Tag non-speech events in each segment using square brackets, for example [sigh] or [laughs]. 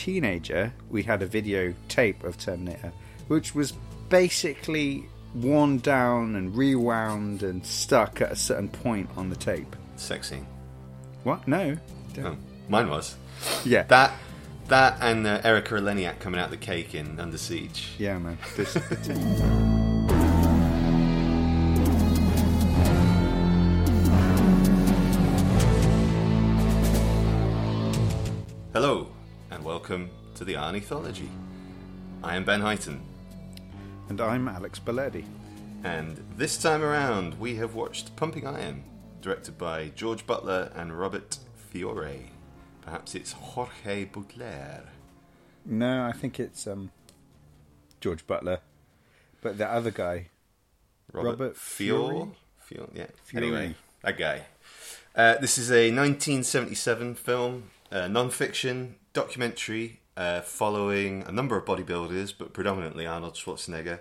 teenager, we had a video tape of Terminator, which was basically worn down and rewound and stuck at a certain point on the tape. Sex scene. What? No. Oh, mine was. Yeah. That that and uh, Erika Eleniak coming out the cake in Under Siege. yeah, man. This, [laughs] welcome to the Arniethology. I am Ben Heighton, and I'm Alex Belletti. and this time around we have watched Pumping Iron, directed by George Butler and Robert Fiore. Perhaps it's Jorge Butler. No, I think it's um, George Butler, but the other guy. Robert Fiore? Fiore? Fiore, yeah. Fiore. Anyway, that guy. Uh, this is a 1977 film, uh, non-fiction documentary uh, following a number of bodybuilders, but predominantly Arnold Schwarzenegger,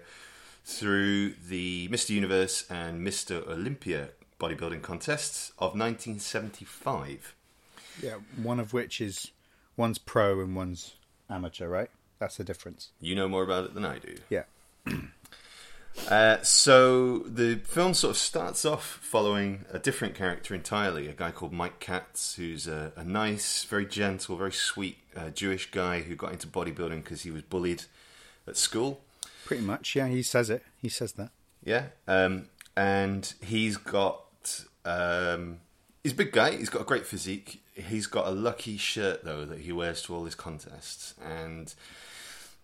through the Mr. Universe and Mr. Olympia bodybuilding contests of 1975. Yeah, one of which is one's pro and one's amateur, right? That's the difference. You know more about it than I do. Yeah. [clears throat] Uh, so the film sort of starts off following a different character entirely, a guy called Mike Katz, who's a, a nice, very gentle, very sweet uh, Jewish guy who got into bodybuilding because he was bullied at school. Pretty much, yeah. He says it. He says that. Yeah, um, and he's got um, he's a big guy. He's got a great physique. He's got a lucky shirt though that he wears to all his contests, and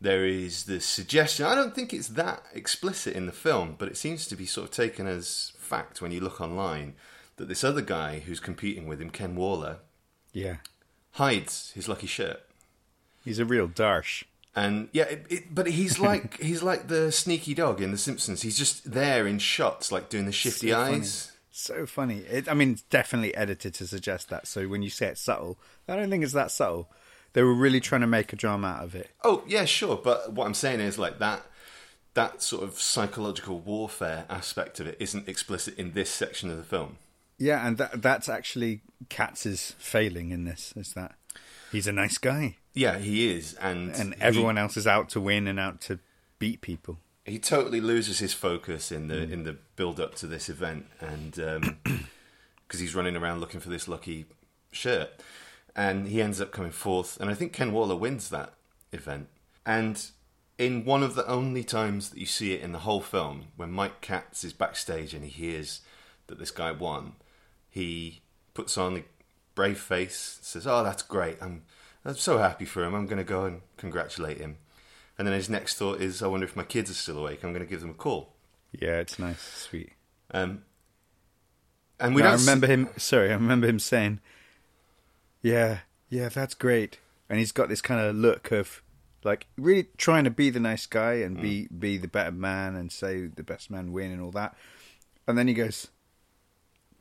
there is the suggestion. I don't think it's that explicit in the film, but it seems to be sort of taken as fact when you look online that this other guy who's competing with him, Ken Waller, Yeah. hides his lucky shirt. He's a real darsh. And yeah, it, it, but he's [laughs] like he's like the sneaky dog in The Simpsons. He's just there in shots, like doing the shifty So eyes. So funny. It, I mean, it's definitely edited to suggest that. So when you say it's subtle, I don't think it's that subtle. They were really trying to make a drama out of it. Oh yeah, sure. But what I'm saying is like that that sort of psychological warfare aspect of it isn't explicit in this section of the film. Yeah, and that, that's actually Katz's failing in this. Is that he's a nice guy, Yeah, he is, and and he- everyone else is out to win and out to beat people. he totally loses his focus in the mm. in the build up to this event, and um, [clears throat] because he's running around looking for this lucky shirt, and he ends up coming fourth, and I think Ken Waller wins that event, and in one of the only times that you see it in the whole film, when Mike Katz is backstage and he hears that this guy won, he puts on a brave face, says, "Oh, that's great! I'm I'm so happy for him. I'm going to go and congratulate him." And then his next thought is, I wonder if my kids are still awake. I'm going to give them a call. Yeah, it's nice, sweet. Um, and we No, I don't s- remember him. Sorry, I remember him saying, "Yeah, yeah, that's great." And he's got this kind of look of like really trying to be the nice guy and be Mm. be the better man and say the best man win and all that. And then he goes,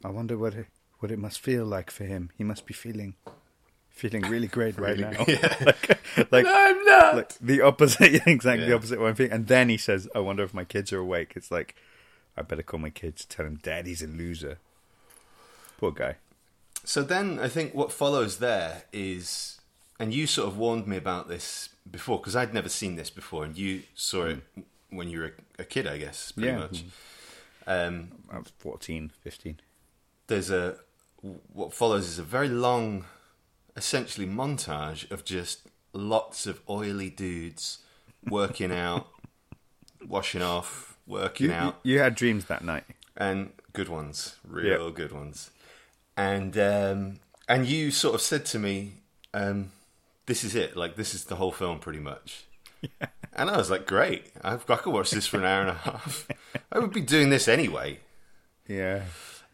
"I wonder what it, what it must feel like for him. He must be feeling." Feeling really great right now, [laughs] like, like, I'm not. like the opposite, [laughs] yeah, exactly the opposite. What I'm and then he says, "I wonder if my kids are awake." It's like, I better call my kids, tell him Daddy's a loser. Poor guy. So then I think what follows there is, and you sort of warned me about this before because I'd never seen this before, and you saw it when you were a, kid, I guess, pretty Yeah. much. Um, I was 14, 15. there's a what follows is a very long, essentially montage of just lots of oily dudes working [laughs] out, washing off, working You, out. you had dreams that night. and good ones, real Yeah. good ones. And um, and you sort of said to me, um, "This is it. Like this is the whole film, pretty much." Yeah. And I was like, "Great! I've, I could watch this for an hour and a half. I would be doing this anyway." Yeah.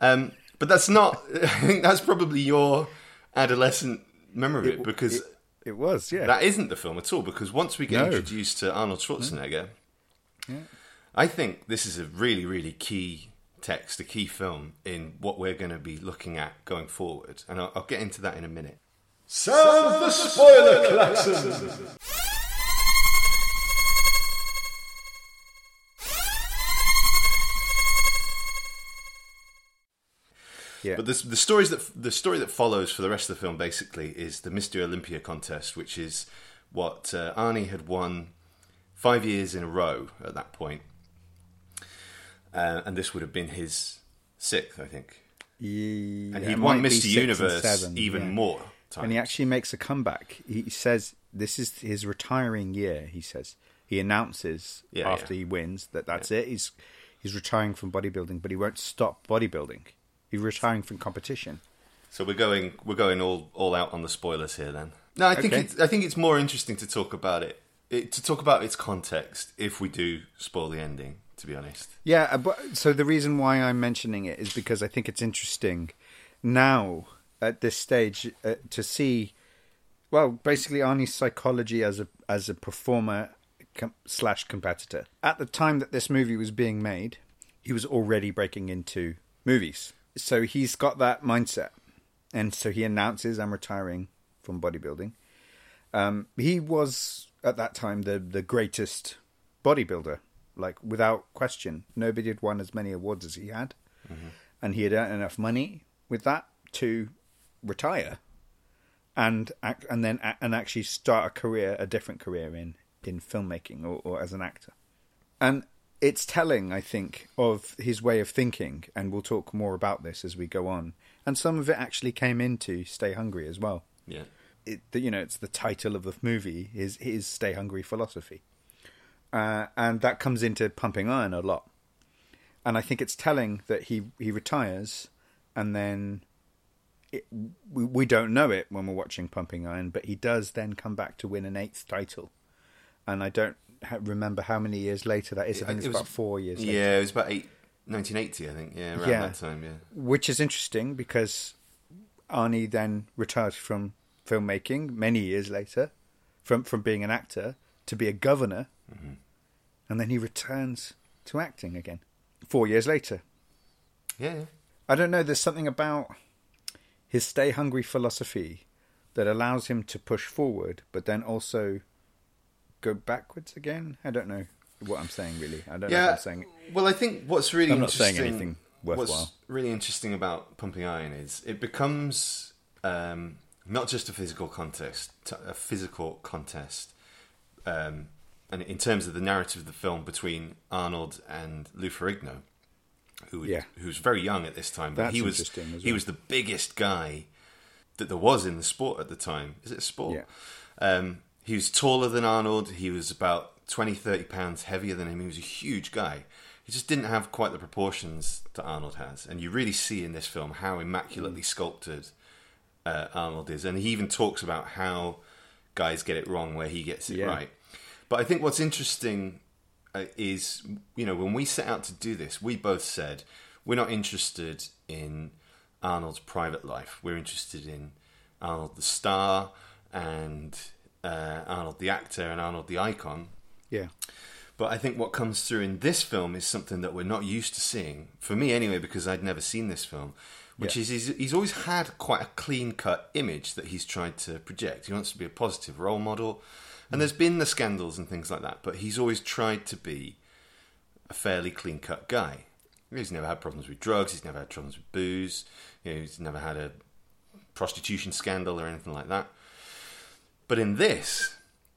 Um, but that's not. [laughs] I think that's probably your adolescent memory of it because It, it was, yeah. that isn't the film at all. Because once we get No. introduced to Arnold Schwarzenegger, I think this is a really, really key text, a key film in what we're going to be looking at going forward. And I'll, I'll get into that in a minute. Sound the spoiler klaxon! yeah. But the, the stories that the story that follows for the rest of the film basically is the Mr. Olympia contest, which is what uh, Arnie had won five years in a row at that point. Uh, and this would have been his sixth, I think. Yeah, And he'd won Mr. Universe seven, even yeah. more times. And he actually makes a comeback. He says this is his retiring year. He says he announces Yeah, after yeah. he wins that that's it. He's he's retiring from bodybuilding, but he won't stop bodybuilding. He's retiring from competition. So we're going we're going all all out on the spoilers here then. No, I think Okay. it's, I think it's more interesting to talk about it, it to talk about its context if we do spoil the ending. To be honest, Yeah, uh, but so the reason why I'm mentioning it is because I think it's interesting now at this stage uh, to see, well, basically Arnie's psychology as a as a performer com- slash competitor. At the time that this movie was being made, he was already breaking into movies, so he's got that mindset, and so he announces, "I'm retiring from bodybuilding." Um, he was at that time the the greatest bodybuilder, like without question. Nobody had won as many awards as he had, mm-hmm. and he had earned enough money with that to retire, and act, and then and actually start a career, a different career in in filmmaking or, or as an actor, and. It's telling, I think, of his way of thinking, and we'll talk more about this as we go on. And some of it actually came into Stay Hungry as well yeah, it, you know, it's the title of the movie is his "Stay Hungry" philosophy, uh, and that comes into Pumping Iron a lot. And I think it's telling that he he retires, and then it, we we don't know it when we're watching Pumping Iron, but he does then come back to win an eighth title, and I don't ha- remember how many years later that is. I think it's It was- about four years. later. yeah. It was about eight, 1980, I think. Yeah, around Yeah. that time. Yeah, which is interesting because Arnie then retired from filmmaking many years later, from from being an actor to be a governor, and then he returns to acting again four years later. yeah, yeah. I don't know. There's something about his stay hungry philosophy that allows him to push forward, but then also go backwards again. I don't know what I'm saying. Really, I don't know if I'm saying. Well, I think what's really I'm not interesting, saying anything worthwhile. What's really interesting about pumping iron is it becomes um, not just a physical contest, a physical contest, um, and in terms of the narrative of the film between Arnold and Lou Ferrigno, who Yeah. who's very young at this time, but That's he was interesting he well. was the biggest guy that there was in the sport at the time. Is it a sport? Yeah. Um, he was taller than Arnold. He was about 20, 30 pounds heavier than him. He was a huge guy. He just didn't have quite the proportions that Arnold has. And you really see in this film how immaculately sculpted uh, Arnold is. And he even talks about how guys get it wrong where he gets it Yeah. right. But I think what's interesting uh, is, you know, when we set out to do this, we both said we're not interested in Arnold's private life. We're interested in Arnold the star and uh, Arnold the actor and Arnold the icon. Yeah, But I think what comes through in this film is something that we're not used to seeing. For me, anyway, because I'd never seen this film, which Yeah. is he's, he's always had quite a clean cut image that he's tried to project. He wants to be a positive role model. And there's been the scandals and things like that, but he's always tried to be a fairly clean cut guy. He's never had problems with drugs, he's never had problems with booze, you know, he's never had a prostitution scandal or anything like that. But in this,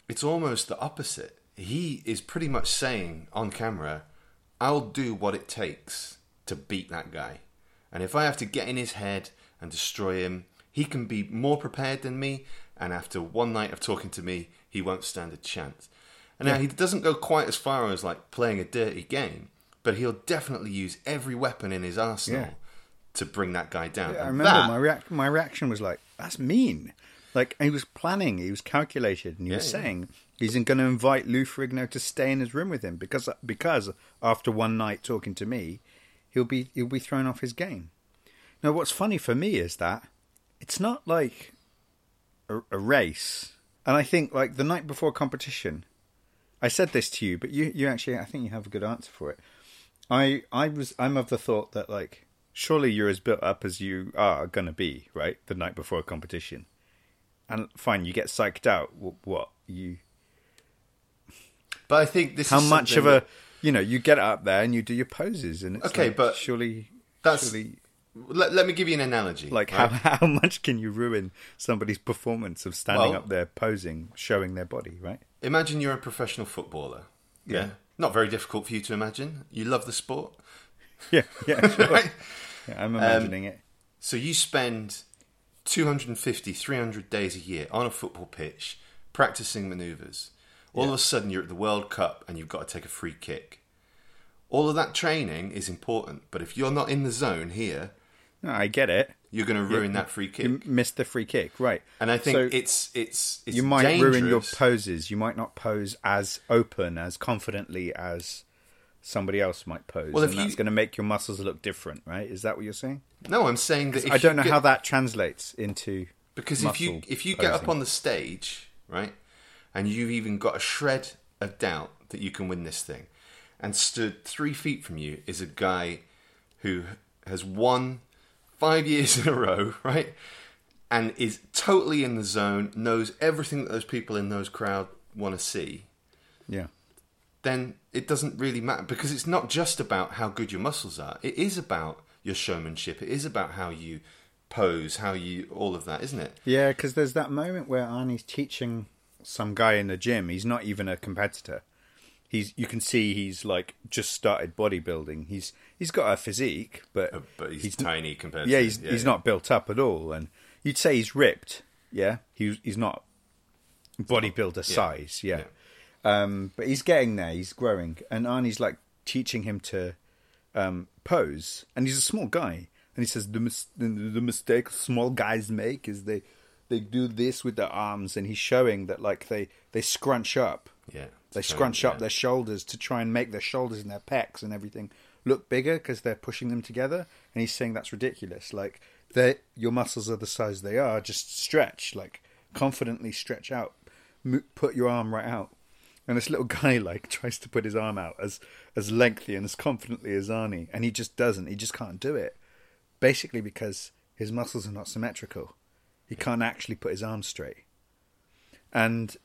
it's almost the opposite. He is pretty much saying on camera, I'll do what it takes to beat that guy. And if I have to get in his head and destroy him, he can be more prepared than me. And after one night of talking to me, he won't stand a chance. And now he doesn't go quite as far as like playing a dirty game, but he'll definitely use every weapon in his arsenal Yeah. to bring that guy down. I remember that- my reac- my reaction was like, "That's mean." Like he was planning, he was calculated, and he was Yeah, yeah. saying he's going to invite Lou Ferrigno to stay in his room with him because because after one night talking to me, he'll be he'll be thrown off his game. Now, what's funny for me is that it's not like a, a race, and I think like the night before competition, I said this to you, but you you actually I think you have a good answer for it. I I was I'm of the thought that like surely you're as built up as you are gonna be right the night before a competition, and fine you get psyched out. Wh- What you? but I think this How much of a you know you get up there and you do your poses and it's Okay, like, but surely that's- surely let, let me give you an analogy. Like right? how how much can you ruin somebody's performance of standing Well- up there posing, showing their body, right? Imagine you're a professional footballer. Yeah. Not very difficult for you to imagine. You love the sport. [laughs] Yeah, yeah, [laughs] sure. Right? yeah I'm imagining it. Um, so you spend 250, 300 days a year on a football pitch practicing maneuvers. All of a sudden, you're at the World Cup and you've got to take a free kick. All of that training is important, but if you're not in the zone here, No, I get it. you're going to ruin that free kick. You missed the free kick, right? and I think So it's it's it's you might ruin your poses. You might not pose as open, as confidently as somebody else might pose, Well, and you- that's going to make your muscles look different, right? Is that what you're saying? No, I'm saying that I don't know get- how that translates into Because if you if you get up on the stage, right, and you've even got a shred of doubt that you can win this thing, and stood three feet from you is a guy who has won five years [laughs] in a row, right, and is totally in the zone, knows everything that those people in those crowd want to see, yeah, then it doesn't really matter because it's not just about how good your muscles are. It is about your showmanship. It is about how you pose, how you all of that, isn't it? yeah. Because there's that moment where Arnie's teaching some guy in the gym. He's not even a competitor. He's you can see he's like just started bodybuilding. He's he's got a physique, but Uh, but he's, tiny compared. yeah, to, he's he's not built up at all, and you'd say he's ripped. Yeah, he's he's not bodybuilder size. Yeah, Um, but he's getting there. He's growing, and Arnie's like teaching him to um, pose, and he's a small guy, and he says the mis- the, the mistake small guys make is they they do this with their arms, and he's showing that like they they scrunch up. Yeah, They so, scrunch up their shoulders to try and make their shoulders and their pecs and everything look bigger because they're pushing them together. And he's saying that's ridiculous. Like your muscles are the size they are. Just stretch, like confidently stretch out. Mo- put your arm right out. And this little [laughs] guy like tries to put his arm out as as lengthy and as confidently as Arnie, and he just doesn't. He just can't do it. Basically because his muscles are not symmetrical. He can't actually put his arm straight. And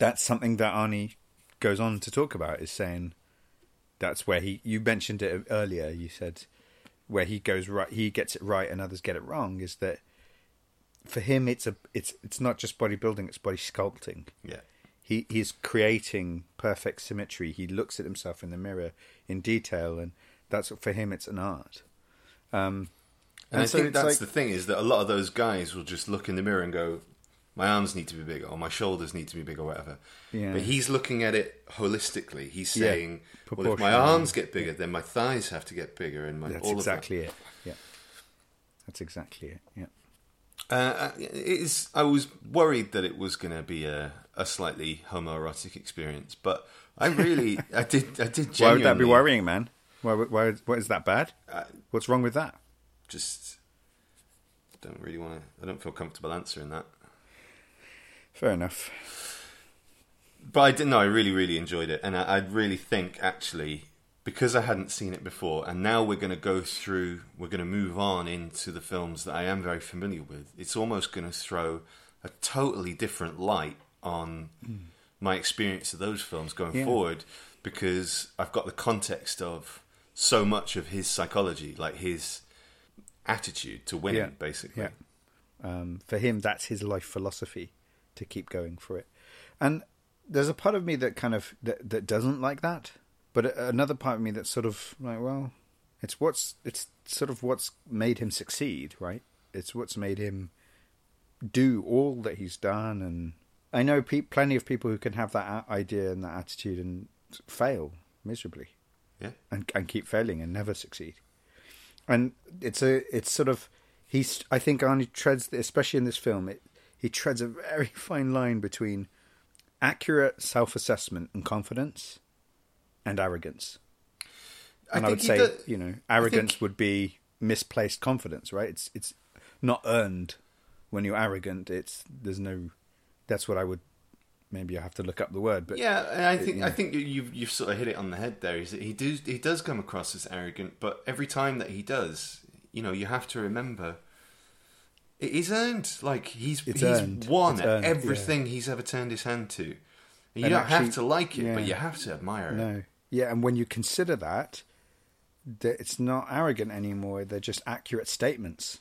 that's something that Arnie goes on to talk about is saying that's where he you mentioned it earlier you said where he goes right he gets it right and others get it wrong is that for him it's a it's it's not just bodybuilding it's body sculpting. Yeah, he he's creating perfect symmetry. He looks at himself in the mirror in detail and that's for him it's an art. Um and, I so think that's like- the thing is that a lot of those guys will just look in the mirror and go, "My arms need to be bigger, or my shoulders need to be bigger, or whatever." Yeah. But he's looking at it holistically. He's Yeah, saying, "Well, if my arms get bigger, then my thighs have to get bigger, and my that's exactly it yeah that's exactly it yeah. Uh, it is. I was worried that it was going to be a, a slightly homoerotic experience, but I really, [laughs] I did, I did. Genuinely, why would that be worrying man why, why, why is that bad Uh, what's wrong with that just don't really want to. I don't feel comfortable answering that. Fair enough But I did know I really, really enjoyed it, and I, I really think actually because I hadn't seen it before, and now we're going to go through, we're going to move on into the films that I am very familiar with. It's almost going to throw a totally different light on my experience of those films going Yeah. forward, because I've got the context of so much of his psychology, like his attitude to winning, Yeah. basically. Yeah. Um, for him, that's his life philosophy to keep going for it. And there's a part of me that kind of that, that doesn't like that, but another part of me that's sort of like, well, it's what's it's sort of what's made him succeed, right? It's what's made him do all that he's done, and I know pe- plenty of people who can have that a- idea and that attitude and fail miserably Yeah. and and keep failing and never succeed. And it's a it's sort of he's I think Arnie treads especially in this film it he treads a very [laughs] fine line between accurate self assessment and confidence and arrogance. And I, would say do- you know arrogance think- would be misplaced confidence, right? It's it's not earned when you're arrogant. It's there's no that's what I would maybe I have to look up the word, but yeah, I think yeah. I think you- you've you've sort of hit it on the head there. Is that he does he does come across as arrogant, but every time that he does, you know, you have to remember it is earned. Like he's It's he's earned. won It's at earned, everything he's ever turned his hand to. And you And don't actually- have to like it, but you have to admire it. No. Yeah, and when you consider that, that it's not arrogant anymore. They're just accurate statements.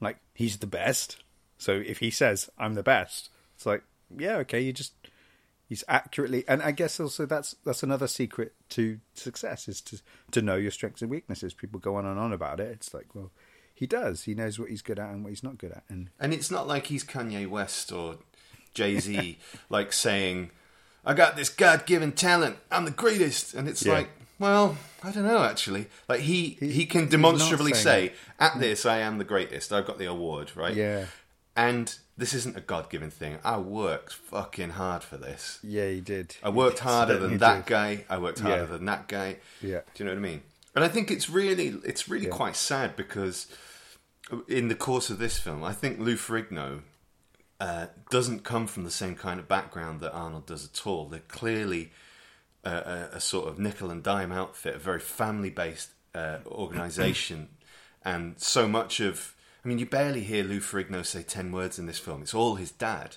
Like he's the best, so if he says I'm the best, it's like yeah, okay, you just he's accurately, and I guess also that's that's another secret to success is to to know your strengths and weaknesses. People go on and on about it. It's like well, he does. He knows what he's good at and what he's not good at, and And it's not like he's Kanye West or Jay Z, [laughs] like saying, "I got this God-given talent. I'm the greatest." And it's Yeah. like, well, I don't know. Actually, like he He- he, can demonstrably say, "At this, I am the greatest. I've got the award." Right? yeah, And this isn't a God-given thing. I worked fucking hard for this. yeah, he did. I worked harder than that did. guy. I worked harder Yeah. than that guy. Yeah. Do you know what I mean? And I think it's really, it's really Yeah. quite sad because in the course of this film, I think Lou Ferrigno uh, doesn't come from the same kind of background that Arnold does at all. They're clearly a, a, a sort of nickel and dime outfit, a very family-based uh, organization, [clears throat] and so much of. I mean, you barely hear Lou Ferrigno say ten words in this film. It's all his dad.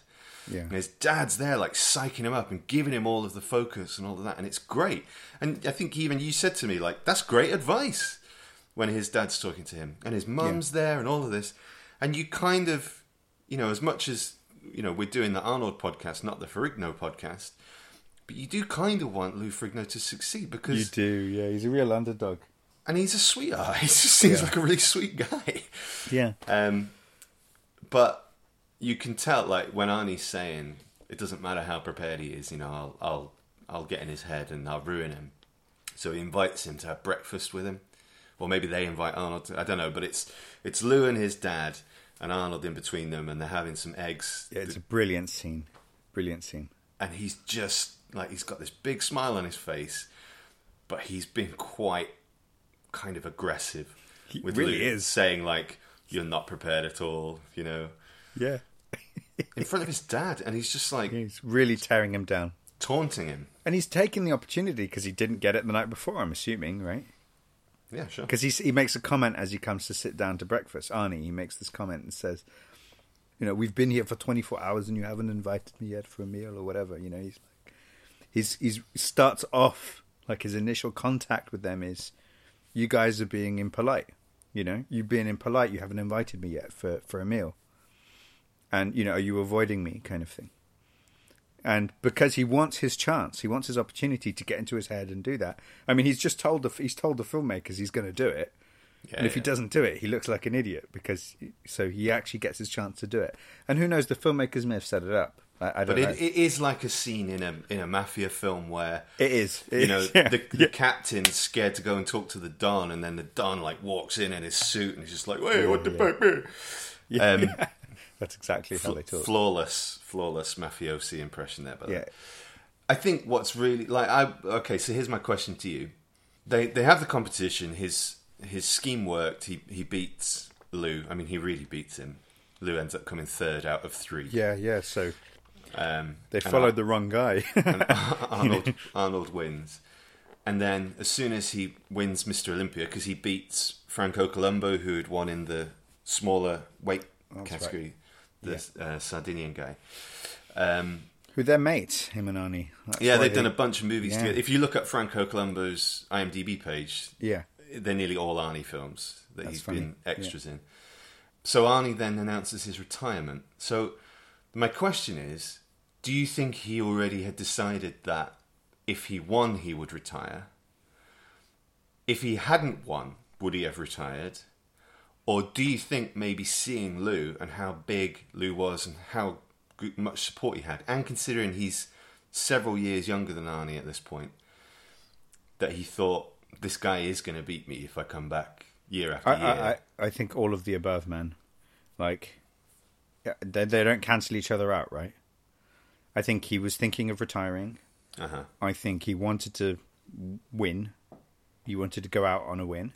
Yeah. And his dad's there, like psyching him up and giving him all of the focus and all of that, and it's great. And I think even you said to me, like, that's great advice when his dad's talking to him, and his mum's there, and all of this, and you kind of, you know, as much as you know, we're doing the Arnold podcast, not the Ferrigno podcast, but you do kind of want Lou Ferrigno to succeed because. You do, yeah. He's a real underdog. and he's a sweetheart. [laughs] He just seems Yeah. like a really sweet guy. Yeah, Um, but you can tell, like when Arnie's saying, "It doesn't matter how prepared he is, you know, I'll, I'll, I'll get in his head and I'll ruin him." So he invites him to have breakfast with him, or maybe they invite Arnold. To, I don't know, but it's it's Lou and his dad and Arnold in between them, and they're having some eggs. yeah. It's a brilliant scene. Brilliant scene. and he's just like he's got this big smile on his face, but he's been quite kind of aggressive He with really Lou, is. saying like you're not prepared at all, you know, Yeah, in front of his dad, and he's just like he's really tearing him down. taunting him. And he's taking the opportunity because he didn't get it the night before. I'm assuming, right? Yeah, sure. Because he makes a comment as he comes to sit down to breakfast. Arnie, he makes this comment and says, "You know, we've been here for 24 hours and you haven't invited me yet for a meal or whatever." You know, he's like, he's he's he starts off like his initial contact with them is, "You guys are being impolite." You know, you've been impolite. You haven't invited me yet for for a meal. And you know, are you avoiding me, kind of thing. And because he wants his chance, he wants his opportunity to get into his head and do that. I mean, he's just told the he's told the filmmakers he's going to do it, Yeah, and if he doesn't do it, he looks like an idiot because so he actually gets his chance to do it. And who knows? The filmmakers may have set it up. I, I don't But know. it, it is like a scene in a in a mafia film where it is. It you know is, [laughs] yeah. the, the captain's scared to go and talk to the don, and then the don like walks in in his suit and he's just like, "Wait, what the fuck?" man?" [laughs] Yeah. Um, That's exactly how they talk. flawless, flawless mafiosi impression there. But yeah, I think what's really like I okay. So here's my question to you: They they have the competition. His his scheme worked. He he beats Lou. I mean, he really beats him. Lou ends up coming third out of three. yeah, yeah. So Um, they followed the wrong guy. [laughs] Arnold Arnold wins, and then as soon as he wins Mr. Olympia because he beats Franco Columbu, who had won in the smaller weight That's category, the uh, Sardinian guy. Um, Who they're mates, him and Arnie. That's yeah, they've they- done a bunch of movies Yeah. together. If you look up Franco Columbu's IMDb page, Yeah, they're nearly all Arnie films that That's he's funny. been extras in. So Arnie then announces his retirement. So my question is, do you think he already had decided that if he won, he would retire? If he hadn't won, would he have retired? Or do you think maybe seeing Lou and how big Lou was and how much support he had, and considering he's several years younger than Arnie at this point, that he thought this guy is going to beat me if I come back year after I, year? I, I, I think all of the above, man. Like, they they don't cancel each other out, right? I think he was thinking of retiring. uh-huh. I think he wanted to win. He wanted to go out on a win.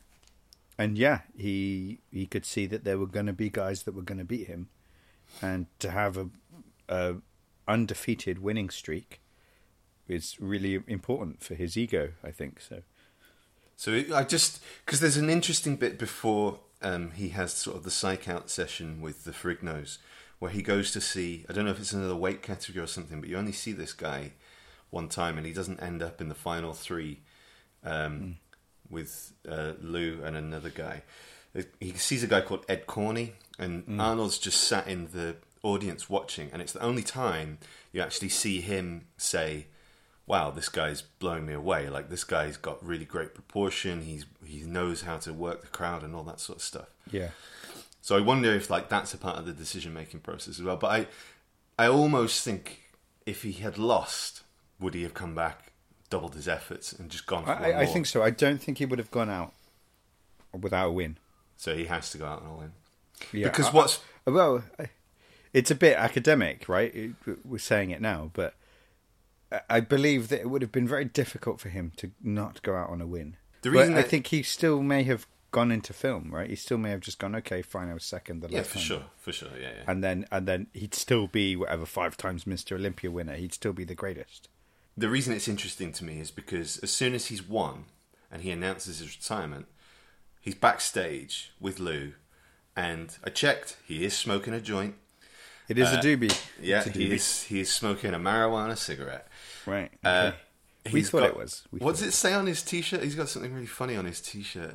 And yeah, he he could see that there were going to be guys that were going to beat him, and to have a, a undefeated winning streak is really important for his ego. I think so. So I just because there's an interesting bit before um, he has sort of the psych out session with the Ferrignos, where he goes to see. I don't know if it's another weight category or something, but you only see this guy one time, and he doesn't end up in the final three. Um, with uh, Lou and another guy. He sees a guy called Ed Corney, and Mm. Arnold's just sat in the audience watching, and it's the only time you actually see him say, "Wow, this guy's blowing me away! Like this guy's got really great proportion. He's he knows how to work the crowd and all that sort of stuff." Yeah. So I wonder if like that's a part of the decision making process as well. But I I almost think if he had lost, would he have come back, doubled his efforts, and just gone I, I think so. I don't think he would have gone out without a win. So he has to go out and all win. Yeah, Because I- what's well, it's a bit academic, right? We're saying it now, but I- believe that it would have been very difficult for him to not go out on a win. The reason I think he still may have gone into film, right? He still may have just gone, okay, fine, I was second. The yeah for time." sure, for sure, yeah, yeah. And then, and then he'd still be whatever five times Mr. Olympia winner. He'd still be the greatest. The reason it's interesting to me is because as soon as he's won and he announces his retirement, he's backstage with Lou, and I checked, he is smoking a joint. It is a Uh, doobie. Yeah, a he is. He is smoking a marijuana cigarette. Right. Uh. We he's thought got- it was. We what does it say on his t-shirt? He's got something really funny on his t-shirt.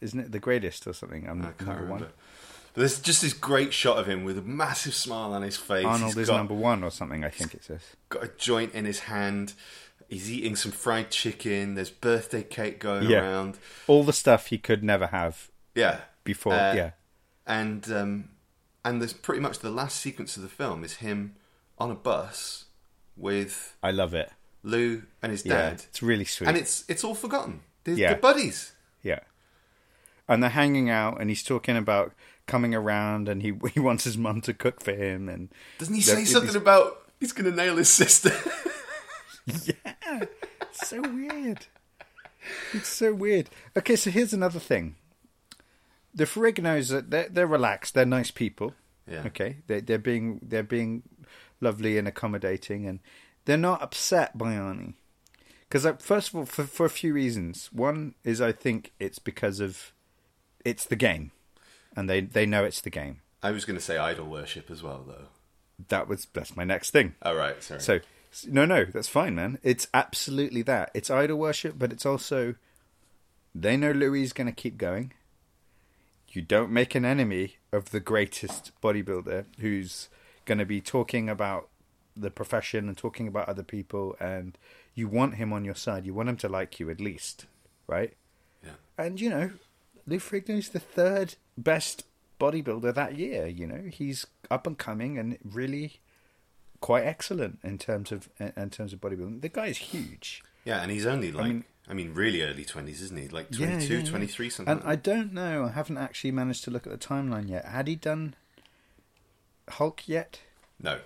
Isn't it the greatest or something? I'm I can't remember. one. But there's just this great shot of him with a massive smile on his face. Arnold He's is got, number one or something. I think it says. got a joint in his hand. He's eating some fried chicken. There's birthday cake going Yeah. around. All the stuff he could never have Yeah. before. Uh, yeah. And um, and there's pretty much the last sequence of the film is him on a bus with I love it. Lou and his Yeah, dad. it's really sweet. And it's it's all forgotten. They're, Yeah. they're buddies. Yeah. And they're hanging out, and he's talking about coming around, and he [laughs] he wants his mum to cook for him, and Doesn't he say something it's- about he's going to nail his sister? [laughs] yeah, so weird. It's so weird. Okay, so here's another thing. The Ferrignos, they're they're relaxed. They're nice people. Yeah. Okay, they they're being they're being lovely and accommodating, and they're not upset by Arnie. Because uh, first of all, for for a few reasons. One is I think it's because of it's the game, and they they know it's the game. I was going to say idol worship as well, though. That was that's my next thing. All right, sorry. So no, no, that's fine, man. It's absolutely that. It's idol worship, but it's also they know Louis is going to keep going. You don't make an enemy of the greatest bodybuilder who's going to be talking about the profession and talking about other people, and you want him on your side. You want him to like you at least, right? yeah. And you know, Lou Ferrigno's the third best bodybuilder that year. You know, he's up and coming and really quite excellent in terms of in terms of bodybuilding. The guy is huge. Yeah, and he's only like, I mean, mean- really early 20s, isn't he? Like Yeah, 22, yeah, yeah. 23, something And like I don't know. I haven't actually managed to look at the timeline yet. Had he done Hulk yet? No,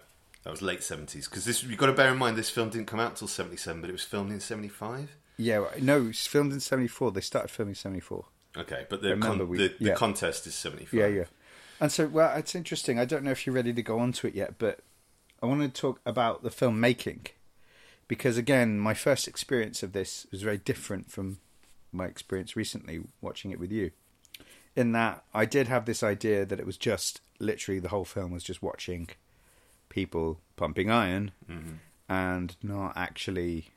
that was late 70s. Because this you've got to bear in mind, this film didn't come out until 77, but it was filmed in 75. Yeah, no, it was filmed in '74. They started filming '74. Okay, but the, con- we- the, the yeah. contest is 75. Yeah, yeah. And so, well, it's interesting. I don't know if you're ready to go on to it yet, but I want to talk about the filmmaking because, again, my first experience of this was very different from my experience recently watching it with you. In that, I did have this idea that it was just literally the whole film was just watching people pumping iron mm-hmm. and not actually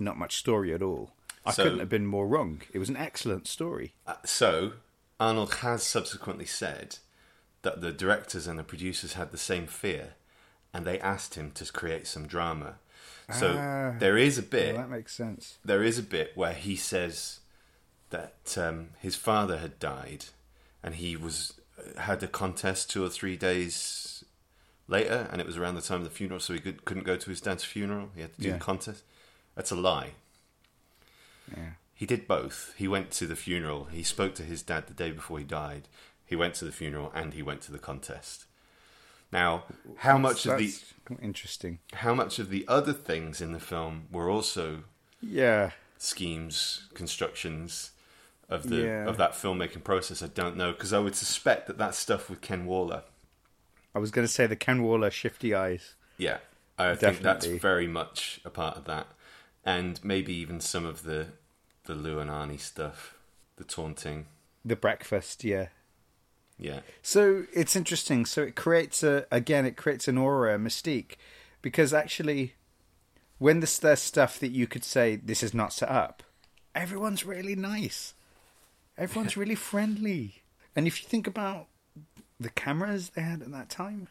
not much story at all. I So- couldn't have been more wrong. It was an excellent story. Uh, so, Arnold has subsequently said that the directors and the producers had the same fear and they asked him to create some drama. So, Ah. there is a bit. Well, that makes sense. there is a bit where he says that um, his father had died, and he was had a contest two or three days later, and it was around the time of the funeral, so he could, couldn't go to his dad's funeral. He had to do Yeah. the contest. That's a lie. Yeah. He did both. He went to the funeral. He spoke to his dad the day before he died. He went to the funeral and he went to the contest. Now, how much of the interesting? how much of the other things in the film were also Yeah, schemes, constructions of the Yeah. of that filmmaking process. I don't know because I would suspect that that's stuff with Ken Waller. I was going to say the Ken Waller shifty eyes. Yeah, I think that's very much a part of that, and maybe even some of the the Lou and Arnie stuff, the taunting. The breakfast, yeah. Yeah, So it's interesting. So it creates a again, it creates an aura, a mystique, because actually, when there's there's stuff that you could say this is not set up, everyone's really nice. Everyone's [laughs] really friendly. And if you think about the cameras they had at that time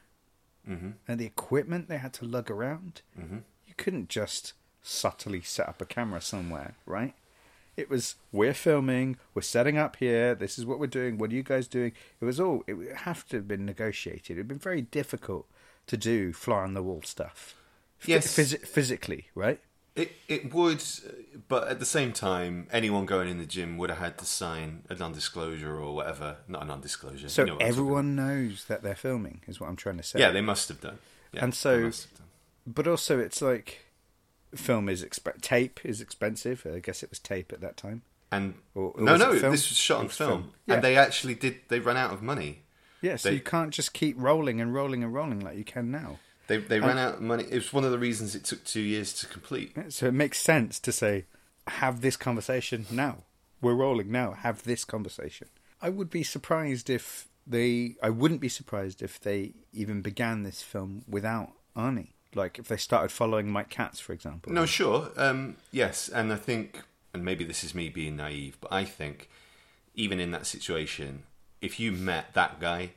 Mm-hmm. and the equipment they had to lug around, you couldn't just subtly set up a camera somewhere, right? It was we're filming, we're setting up here. This is what we're doing. What are you guys doing? It was all. It would have to have been negotiated. It'd been very difficult to do fly on the wall stuff. Yes. phys- physically, right? It it would, but at the same time, anyone going in the gym would have had to sign a non-disclosure or whatever. Not a non-disclosure. So you know what I'm talking everyone knows that they're filming, is what I'm trying to say. Yeah, they must have done. Yeah, And so- they must have done. but also it's like film is exp- tape is expensive. I guess it was tape at that time. And Or- or no, no, film? this was shot on was film, film. Yeah. and they actually did. They ran out of money. Yeah, so They- you can't just keep rolling and rolling and rolling like you can now. They they ran out of money. It was one of the reasons it took two years to complete. So it makes sense to say, have this conversation now. We're rolling now. Have this conversation. I would be surprised if they. I wouldn't be surprised if they even began this film without Arnie. Like if they started following Mike Katz, for example. No, sure. Um, yes, and I think, and maybe this is me being naive, but I think even in that situation, if you met that guy,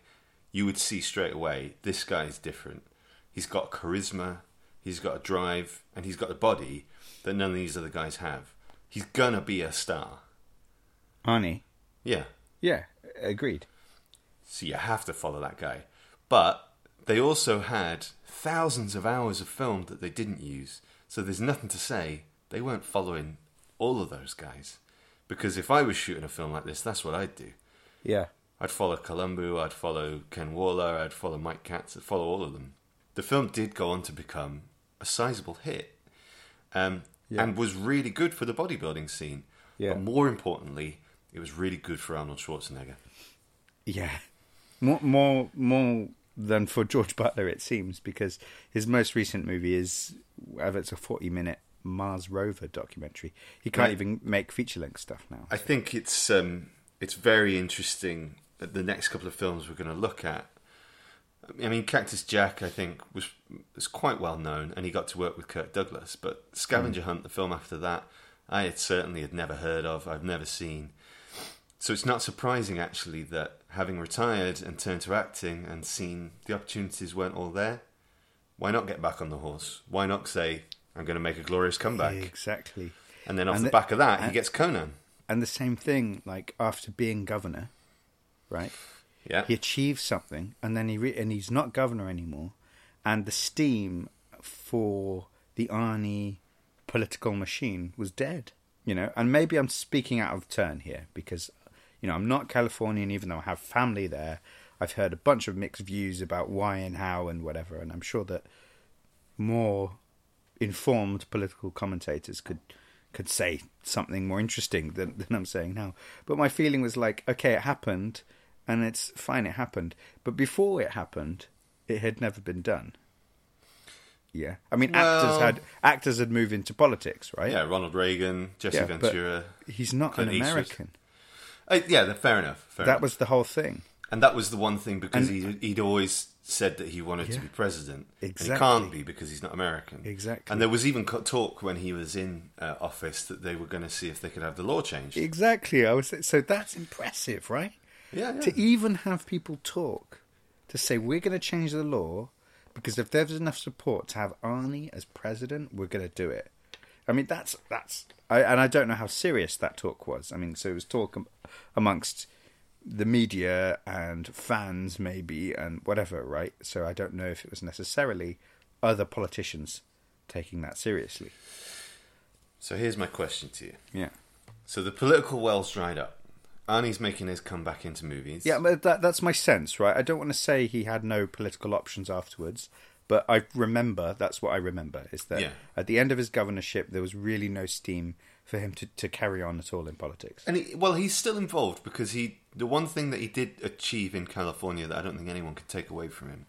you would see straight away this guy is different. He's got charisma, he's got a drive, and he's got a body that none of these other guys have. He's gonna be a star. Arnie. Yeah. Yeah, agreed. So you have to follow that guy. But they also had thousands of hours of film that they didn't use. So there's nothing to say they weren't following all of those guys. Because if I was shooting a film like this, that's what I'd do. Yeah. I'd follow Columbu, I'd follow Ken Waller, I'd follow Mike Katz, I'd follow all of them. The film did go on to become a sizable hit um, Yeah. and was really good for the bodybuilding scene. Yeah. But more importantly, it was really good for Arnold Schwarzenegger. Yeah, more more more than for [laughs] George Butler, it seems, because his most recent movie is whatever it's a forty-minute Mars rover documentary. He can't Right. even make feature-length stuff now. I think it's um, it's very interesting that the next couple of films we're going to look at. I mean, Cactus Jack, I think, was was quite well known, and he got to work with Kirk Douglas. But Scavenger Hunt, the film after that, I had certainly had never heard of. I've never seen. So it's not surprising, actually, that having retired and turned to acting and seen the opportunities weren't all there, why not get back on the horse? Why not say, "I'm going to make a glorious comeback"? Exactly. And then off And the the- back of that, he gets Conan. And the same thing, like after being governor, right? Yeah. He achieves something, and then he re- and he's not governor anymore, and the steam for the Arnie political machine was dead. You know, and maybe I'm speaking out of turn here because, you know, I'm not Californian, even though I have family there. I've heard a bunch of mixed views about why and how and whatever, and I'm sure that more informed political commentators could could say something more interesting than, than I'm saying now. But my feeling was like, okay, it happened, and it's fine, it happened. But before it happened, it had never been done. Yeah, I mean, actors had actors had moved into politics, right? Yeah, Ronald Reagan, Jesse Yeah, Ventura. He's not Clint an Eastwood. Uh, yeah, fair enough. Fair That enough. was the whole thing. and that was the one thing because And- he, he'd always said that he wanted to be president. And Exactly. he can't be because he's not American. Exactly. And there was even talk when he was in uh, office that they were going to see if they could have the law changed. Exactly. I was so that's impressive, right? Yeah, yeah. To even have people talk to say we're going to change the law because if there's enough support to have Arnie as president, we're going to do it. I mean, that's that's, I, and I don't know how serious that talk was. I mean, so it was talk am- amongst the media and fans, maybe, and whatever, right? So I don't know if it was necessarily other politicians taking that seriously. So here's my question to you. Yeah. So the political well's dried up. Arnie's making his comeback into movies. Yeah, but that, that's my sense, right? I don't want to say he had no political options afterwards, but I remember that's what I remember is that Yeah. at the end of his governorship, there was really no steam for him to, to carry on at all in politics. And he, well, he's still involved because he the one thing that he did achieve in California that I don't think anyone could take away from him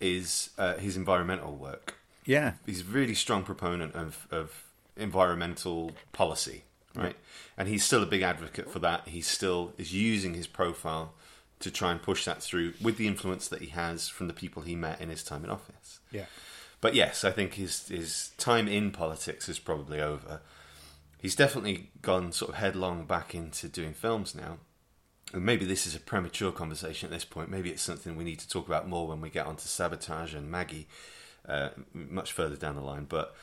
is uh, his environmental work. Yeah, He's a really strong proponent of, of environmental policy, right? And he's still a big advocate for that. He still is using his profile to try and push that through with the influence that he has from the people he met in his time in office. yeah, But yes, I think his his time in politics is probably over. he's definitely gone sort of headlong back into doing films now. And maybe this is a premature conversation at this point. Maybe it's something we need to talk about more when we get onto Sabotage and Maggie uh, much further down the line. But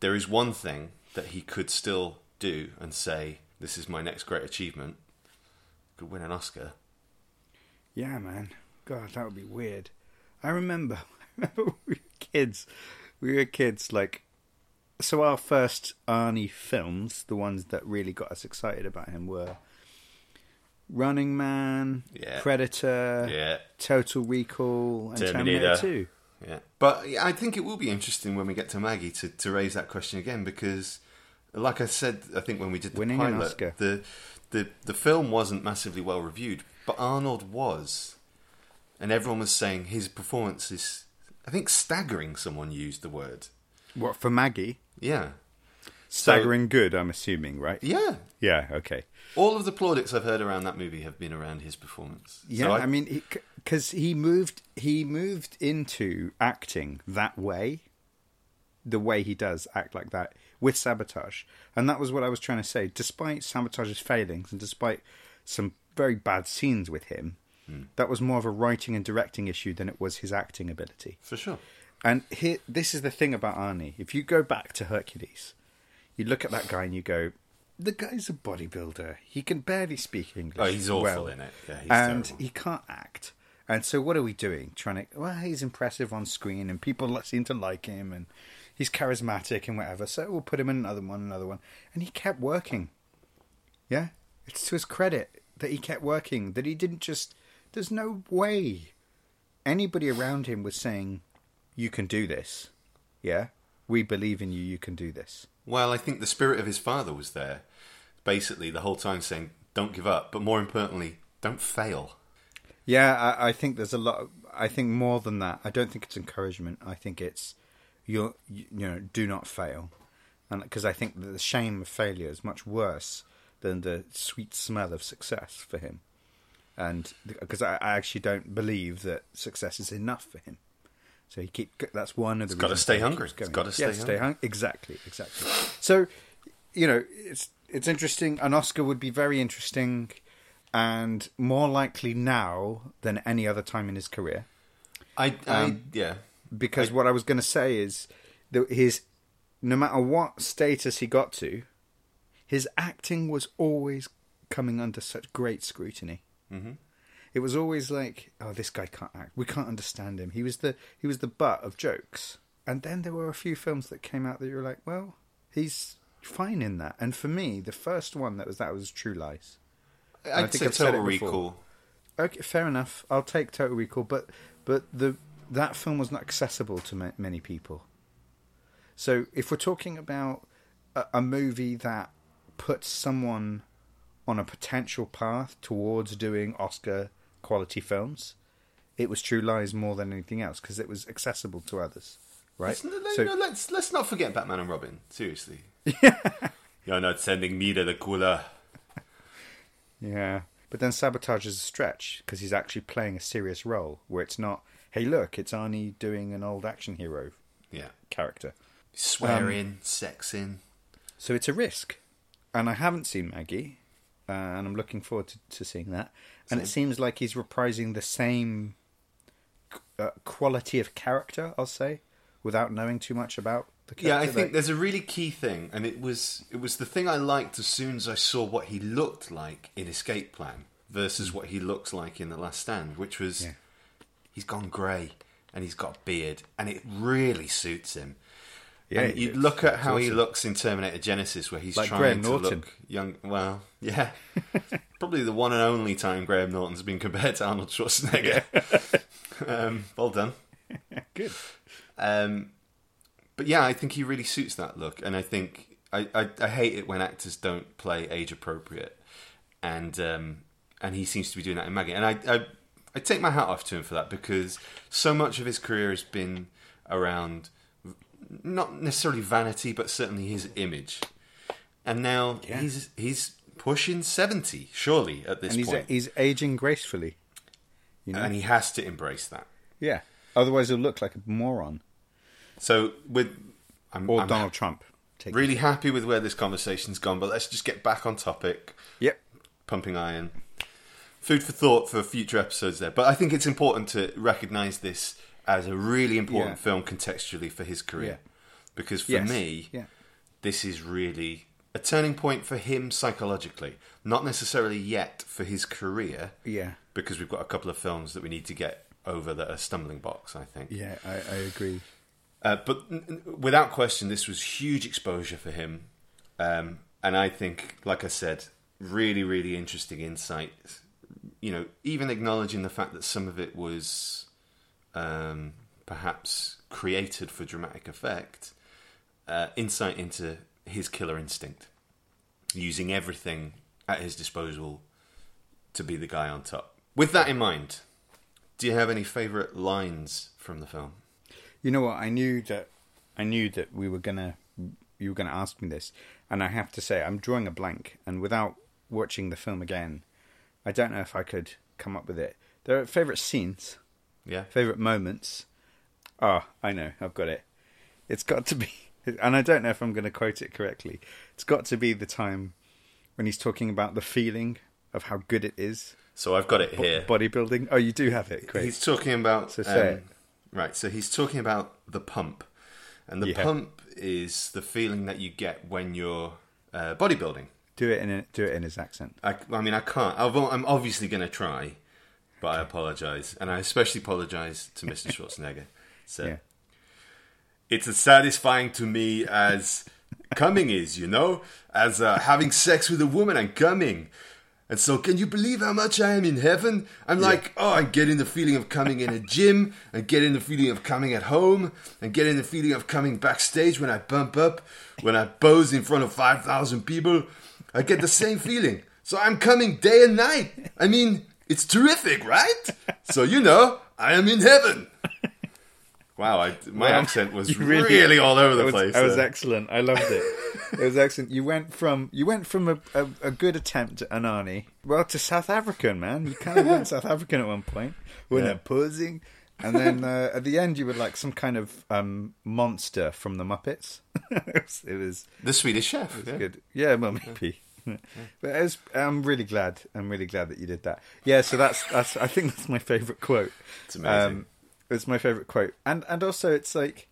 there is one thing that he could still do and say, "This is my next great achievement." Could win an Oscar. Yeah, man. God, that would be weird. I remember, [laughs] I remember we were kids. We were kids, like, so our first Arnie films, the ones that really got us excited about him, were Running Man, Yeah. Predator, Yeah. Total Recall, and Terminator. Terminator 2. Yeah, but I think it will be interesting when we get to Maggie to, to raise that question again because, like I said, I think when we did the Winning pilot, Oscar. the the the film wasn't massively well reviewed, but Arnold was, and everyone was saying his performance is, I think, staggering. Someone used the word. What, for Maggie? Yeah, Staggering good, I'm assuming, right? yeah. Yeah, okay. All of the plaudits I've heard around that movie have been around his performance. Yeah, So I, mean, because he, moved, he moved into acting that way, the way he does act like that with sabotage, and that was what I was trying to say. Despite sabotage's failings and despite some very bad scenes with him, hmm. that was more of a writing and directing issue than it was his acting ability. for sure. And here, this is the thing about Arnie. If you go back to Hercules, you look at that guy and you go, "The guy's a bodybuilder. He can barely speak English. Oh, he's awful well, in it. Yeah, he's and terrible. he can't act. And so, what are we doing? Trying to? Well, he's impressive on screen, and people [laughs] seem to like him, and he's charismatic and whatever. So we'll put him in another one, another one, and he kept working. Yeah, it's to his credit that he kept working. That he didn't just. There's no way anybody around him was saying, "You can do this." Yeah, we believe in you. You can do this. Well, I think the spirit of his father was there, basically the whole time saying, "Don't give up," but more importantly, don't fail. Yeah, I, I think there's a lot. Of, I think more than that. I don't think it's encouragement. I think it's you. You know, do not fail, and because I think that the shame of failure is much worse than the sweet smell of success for him, and because I, I actually don't believe that success is enough for him. So he keep. That's one of the. It's gotta stay hungry. It's gotta stay yeah, stay hungry. hungry. Exactly, exactly. So, you know, it's it's interesting. An Oscar would be very interesting, and more likely now than any other time in his career. I, I Um, yeah, Because what I was going to say is that his, no matter what status he got to, his acting was always coming under such great scrutiny. Mhm. It was always like, oh, this guy can't act. We can't understand him. He was the he was the butt of jokes. And then there were a few films that came out that you were like, well, he's fine in that. And for me, the first one that was that was True Lies. I I'd think say I've Total. Recall. Okay, fair enough. I'll take Total Recall, but but the that film was not accessible to ma- many people. So if we're talking about a, a movie that puts someone on a potential path towards doing Oscar quality films, it was True Lies more than anything else because it was accessible to others, right? Let's, let, So- no, let's let's not forget Batman and Robin. Seriously, [laughs] you're not sending me to the cooler. Yeah. But then Sabotage is a stretch because he's actually playing a serious role where it's not, hey, look, it's Arnie doing an old action hero Yeah, character. swearing, sexing. So it's a risk. And I haven't seen Maggie, uh, and I'm looking forward to, to seeing that. And it seems like he's reprising the same uh, quality of character, I'll say, without knowing too much about the character. Yeah, I think there's a really key thing, and it was it was the thing I liked as soon as I saw what he looked like in Escape Plan versus what he looks like in The Last Stand, which was Yeah. He's gone grey and he's got a beard, and it really suits him. Yeah, and you look at how he looks in Terminator Genisys, where he's Like trying Graham to Norton. look young. Well, yeah, [laughs] probably the one and only time Graham Norton's been compared to Arnold Schwarzenegger. [laughs] um, well done. [laughs] Good. Um, but yeah, I think he really suits that look, and I think I, I, I hate it when actors don't play age appropriate, and um, and he seems to be doing that in Maggie, and I, I I take my hat off to him for that because so much of his career has been around not necessarily vanity, but certainly his image, and now Yeah. he's he's pushing seventy, surely at this And he's, point, he's aging gracefully. You know? and he has to embrace that. yeah. Otherwise, he'll look like a moron. So with I'm, Or I'm- Donald Trump. take Really happy with where this conversation's gone, but let's just get back on topic. Yep. Pumping Iron. Food for thought for future episodes there. But I think it's important to recognise this as a really important Yeah. film contextually for his career. Yeah. Because for Yes. me, Yeah. this is really a turning point for him psychologically. Not necessarily yet for his career, Yeah. because we've got a couple of films that we need to get over that are stumbling blocks, I think. Yeah, I, I agree. Uh, but n- without question, this was huge exposure for him. Um, and I think, like I said, really, really interesting insight. You know, even acknowledging the fact that some of it was um, perhaps created for dramatic effect, uh, insight into his killer instinct, using everything at his disposal to be the guy on top. With that in mind, do you have any favourite lines from the film? You know what? I knew that I knew that we were gonna you were gonna ask me this, and I have to say I'm drawing a blank. And without watching the film again, I don't know if I could come up with it. There are favorite scenes, Yeah. favorite moments. Ah, I know, I've got it. It's got to be, [laughs] and I don't know if I'm going to quote it correctly. It's got to be the time when he's talking about the feeling of how good it is So I've got it here. bodybuilding. Oh, you do have it. Great. He's talking about So say um, it. right. So he's talking about the pump, and the Yeah. pump is the feeling that you get when you're uh, bodybuilding. Do it in a, do it in his accent. I, I mean, I can't. I've, I'm obviously going to try, but I apologise, and I especially apologise to Mr. [laughs] Schwarzenegger. So Yeah. it's as satisfying to me as coming is, you know, as uh, having sex with a woman and coming. And so, can you believe how much I am in heaven? I'm like, oh, I'm getting the feeling of coming in a gym, and getting the feeling of coming at home, and getting the feeling of coming backstage when I bump up, when I pose in front of 5,000 people. I get the same feeling. So I'm coming day and night. I mean, it's terrific, right? So, you know, I am in heaven. Wow, I, my Wow. accent was [laughs] You really, all over the was, place. That was excellent. I loved it. it was excellent. You went from you went from a, a, a good attempt at Anani, well, to South African man. You kind of went [laughs] South African at one point when Yeah. they're posing, and then uh, at the end you were like some kind of um, monster from the Muppets. [laughs] it was, it was The Swedish Chef. yeah. good. Yeah, well, maybe. [laughs] But it was, I'm really glad. I'm really glad that you did that. Yeah, so that's that's. I think that's my favorite quote. It's amazing. it's my favorite quote, and and also it's like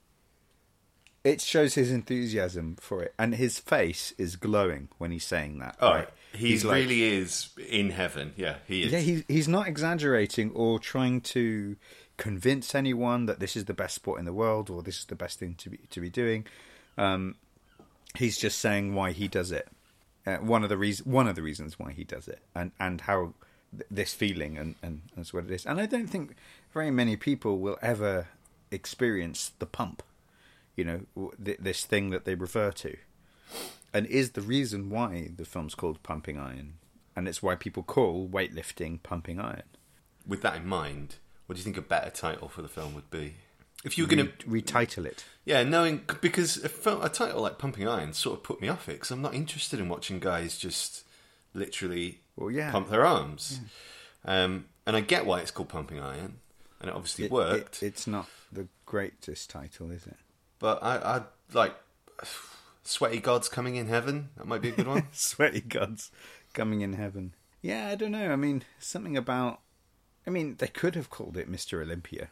it shows his enthusiasm for it, and his face is glowing when he's saying that. Oh, right? he He's like- really is in heaven. Yeah, he is. yeah, he's he's not exaggerating or trying to convince anyone that this is the best sport in the world or this is the best thing to be to be doing. Um, he's just saying why he does it. Uh, one of the reasons, one of the reasons why he does it, and and how th- this feeling and and that's what it is. And I don't think very many people will ever experience the pump. You know, th- this thing that they refer to, and is the reason why the film's called Pumping Iron, and it's why people call weightlifting pumping iron. With that in mind, what do you think a better title for the film would be? If you were going to, retitle it. yeah, knowing because a, film, a title like Pumping Iron sort of put me off it because I'm not interested in watching guys just literally Well, yeah. pump their arms. Um, and I get why it's called Pumping Iron, and it obviously It- worked. it- it's not the greatest title, is it? but I, I like Sweaty Gods Coming in Heaven. That might be a good one. [laughs] Sweaty gods coming in heaven. Yeah, I don't know. I mean, something about. I mean, they could have called it Mister Olympia.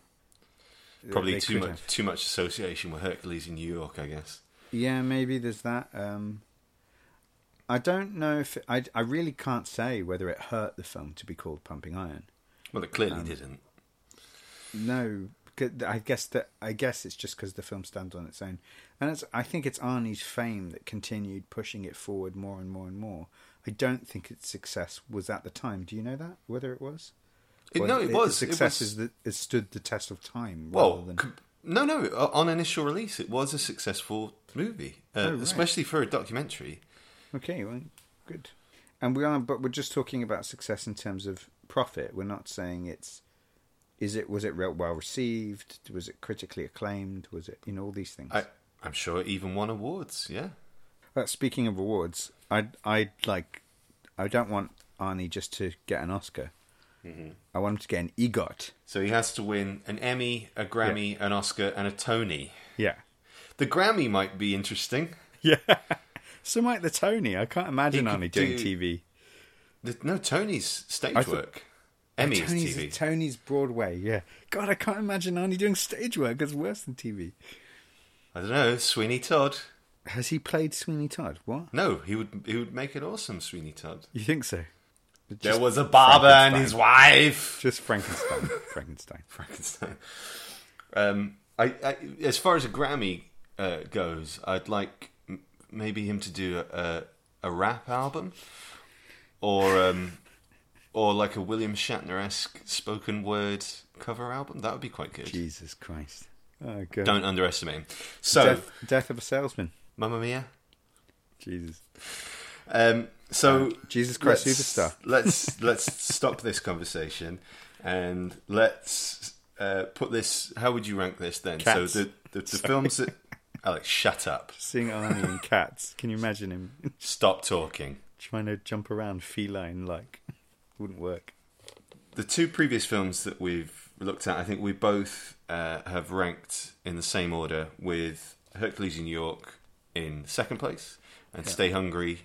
Probably They too much have. too much association with Hercules in New York, I guess. Yeah, maybe there's that. Um, I don't know if I. I really can't say whether it hurt the film to be called Pumping Iron. Well, it clearly Um, didn't. No, I guess that I guess it's just because the film stands on its own, and it's, I think it's Arnie's fame that continued pushing it forward more and more and more. I don't think its success was at the time. Do you know that whether it was? It- no, it its was. It was- is that it stood the test of time. Well, rather than, no, no. On initial release, it was a successful movie, uh, Oh, right. especially for a documentary. okay, well, good. And we are, but we're just talking about success in terms of profit. We're not saying it's. Is it was it well received? Was it critically acclaimed? Was it you know all these things? I, I'm sure it even won awards. Yeah, Uh, speaking of awards, I'd, I'd like, I don't want Arnie just to get an Oscar. Mm-hmm. I want him to get an EGOT. so he has to win an Emmy, a Grammy, an Oscar, and a Tony. Yeah. The Grammy might be interesting. Yeah. [laughs] So might the Tony. I can't imagine Arnie doing do- TV. The- no, Tony's stage thought- work. Emmy's Tony's, TV. Tony's Broadway. Yeah. God, I can't imagine Arnie doing stage work. It's worse than TV. I don't know. Sweeney Todd. Has he played Sweeney Todd? What? No, he would. He would make it awesome. Sweeney Todd. You think so? There was a barber and his wife. Just Frankenstein. Frankenstein. [laughs] Frankenstein. Um, I, I, as far as a Grammy uh, goes, I'd like m- maybe him to do a, a, a rap album, or um, or like a William Shatner esque spoken word cover album. That would be quite good. Jesus Christ. Oh, God. Don't underestimate him. So, Death, Death of a Salesman. Mamma Mia. Jesus. Um, so Jesus Christ let's- Superstar. [laughs] Let's [laughs] let's stop this conversation and let's uh, put this. How would you rank this then? Cats. So the the, the films that Alex, shut up. Seeing Arnie in Cats. Can you imagine him [laughs] Stop talking. trying to jump around feline like? Wouldn't work. The two previous films that we've looked at, I think we both uh, have ranked in the same order, with Hercules in New York in second place and Stay Hungry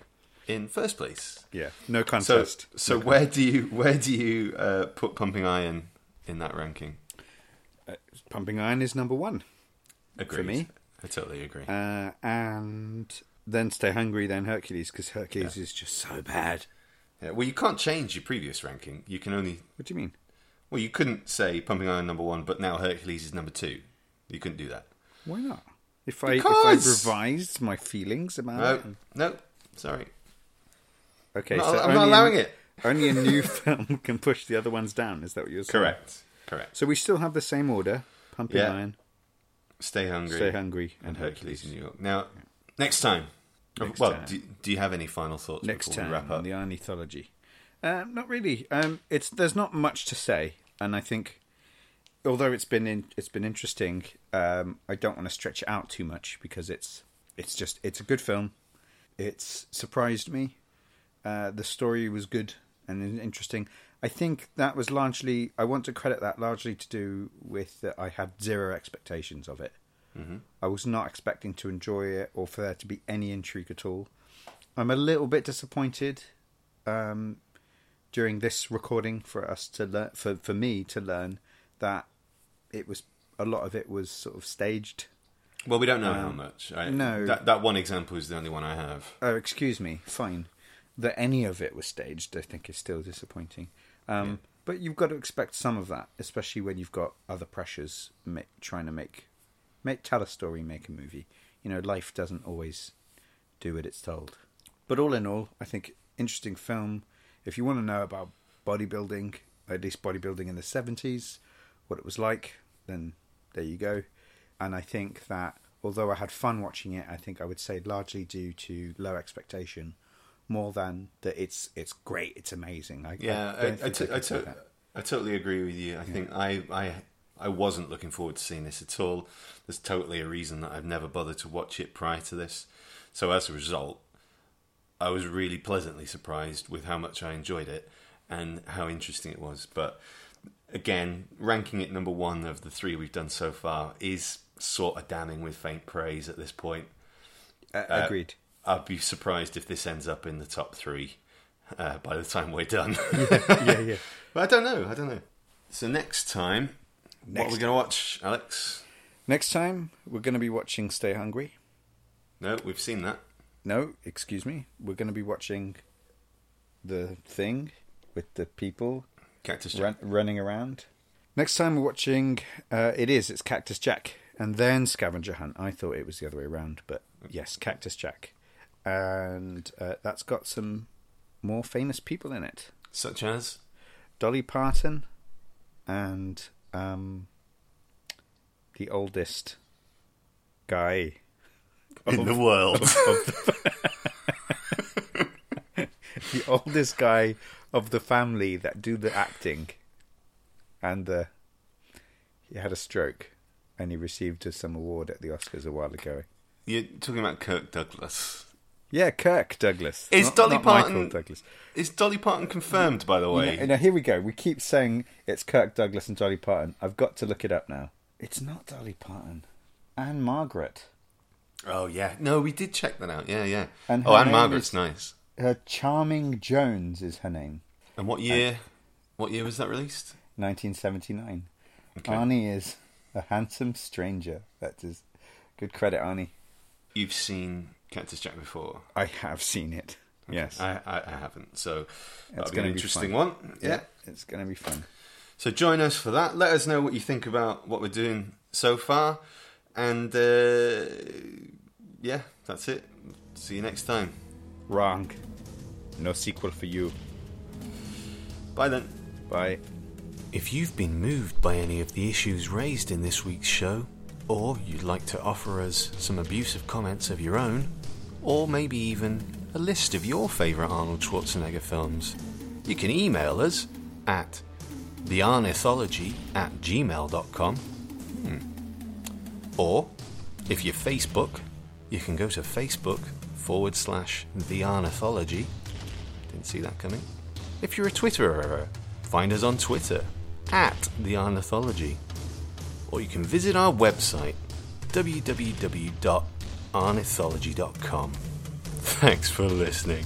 in first place. Yeah. No So, contest. so where do you where do you uh, put Pumping Iron in that ranking? Pumping Iron is number one. Agreed. For me. I totally agree. Uh, and then Stay Hungry, then Hercules, because Hercules is just so bad. yeah, well, you can't change your previous ranking. You can only What do you mean? well, you couldn't say Pumping Iron number one, but now Hercules is number two. You couldn't do that. Why not? If I if I revised my feelings about No, it, and- no, sorry. Okay, so I'm not a- allowing it. [laughs] Only a new film can push the other ones down. Is that what you're saying? Correct. Correct. So we still have the same order: Pumping Yeah. Iron, Stay hungry. Stay Hungry, and and Hercules Hercules. in New York. Now, next time. Next well, time. Do, do you have any final thoughts Next before time we wrap up? the Arniethology. Uh, not really. Um, it's there's not much to say, and I think although it's been in, it's been interesting, um, I don't want to stretch it out too much because it's it's just it's a good film. It's surprised me. Uh, the story was good and interesting. I think that was largely. I want to credit that largely to do with that I had zero expectations of it. I was not expecting to enjoy it or for there to be any intrigue at all. I'm a little bit disappointed um, during this recording for us to learn, for for me to learn that it was a lot of it was sort of staged. Well, we don't know Um, how much. I, no. That, that one example is the only one I have. Oh, excuse me, fine. That any of it was staged, I think, is still disappointing. Um, But you've got to expect some of that, especially when you've got other pressures trying to make, make tell a story, make a movie. You know, life doesn't always do what it's told. But all in all, I think interesting film. If you want to know about bodybuilding, at least bodybuilding in the seventies, what it was like, then there you go. And I think that although I had fun watching it, I think I would say largely due to low expectation, more than that it's it's great, it's amazing. I, Yeah, I, I, don't I, think to- I I, could say to- that. I totally agree with you. I think I, I I wasn't looking forward to seeing this at all. There's totally a reason that I've never bothered to watch it prior to this. So as a result, I was really pleasantly surprised with how much I enjoyed it and how interesting it was. But again, ranking it number one of the three we've done so far is sort of damning with faint praise at this point. Uh, Uh, agreed. I'd be surprised if this ends up in the top three uh, by the time we're done. [laughs] yeah, yeah. [laughs] But I don't know. I don't know. So next time, what are we going to watch, Alex? Next time we're going to be watching Stay Hungry. No, we've seen that. No, excuse me. We're going to be watching the thing with the people Cactus Jack. run, running around. Next time we're watching, uh, it is, it's Cactus Jack, and then Scavenger Hunt. I thought it was the other way around, but yes, Cactus Jack. And uh, that's got some more famous people in it Such as Dolly Parton and um, the oldest guy in the world. [laughs] the oldest guy of the family that do the acting, and the he had a stroke, and he received some award at the Oscars a while ago. You're talking about Kirk Douglas. Yeah, Kirk Douglas. Is not- Dolly not Parton Michael Douglas? Is Dolly Parton confirmed, by the way? You know, now here we go. We keep saying it's Kirk Douglas and Dolly Parton. I've got to look it up now. It's not Dolly Parton. Ann-Margret. Oh yeah, no, we did check that out. Yeah, yeah. And oh, and name Margaret's is- nice. Her Charming Jones is her name. And what year? What year was that released? 1979. Okay. Arnie is a handsome stranger. That is good credit, Arnie. You've seen Cactus Jack before. I have seen it. Yes. I, I, I haven't. So that'll gonna an be interesting fun. one. Yeah. It's going to be fun. So join us for that. Let us know what you think about what we're doing so far. And uh, yeah, that's it. See you next time. Wrong. No sequel for you. Bye then. Bye. If you've been moved by any of the issues raised in this week's show, or you'd like to offer us some abusive comments of your own, or maybe even a list of your favourite Arnold Schwarzenegger films, you can email us at thearniethology at gmail.com. Hmm. Or, if you're Facebook, you can go to Facebook forward slash thearniethology. Didn't see that coming. If you're a Twitterer, find us on Twitter at the Arniethology. Or you can visit our website www.arniethology.com. Thanks for listening.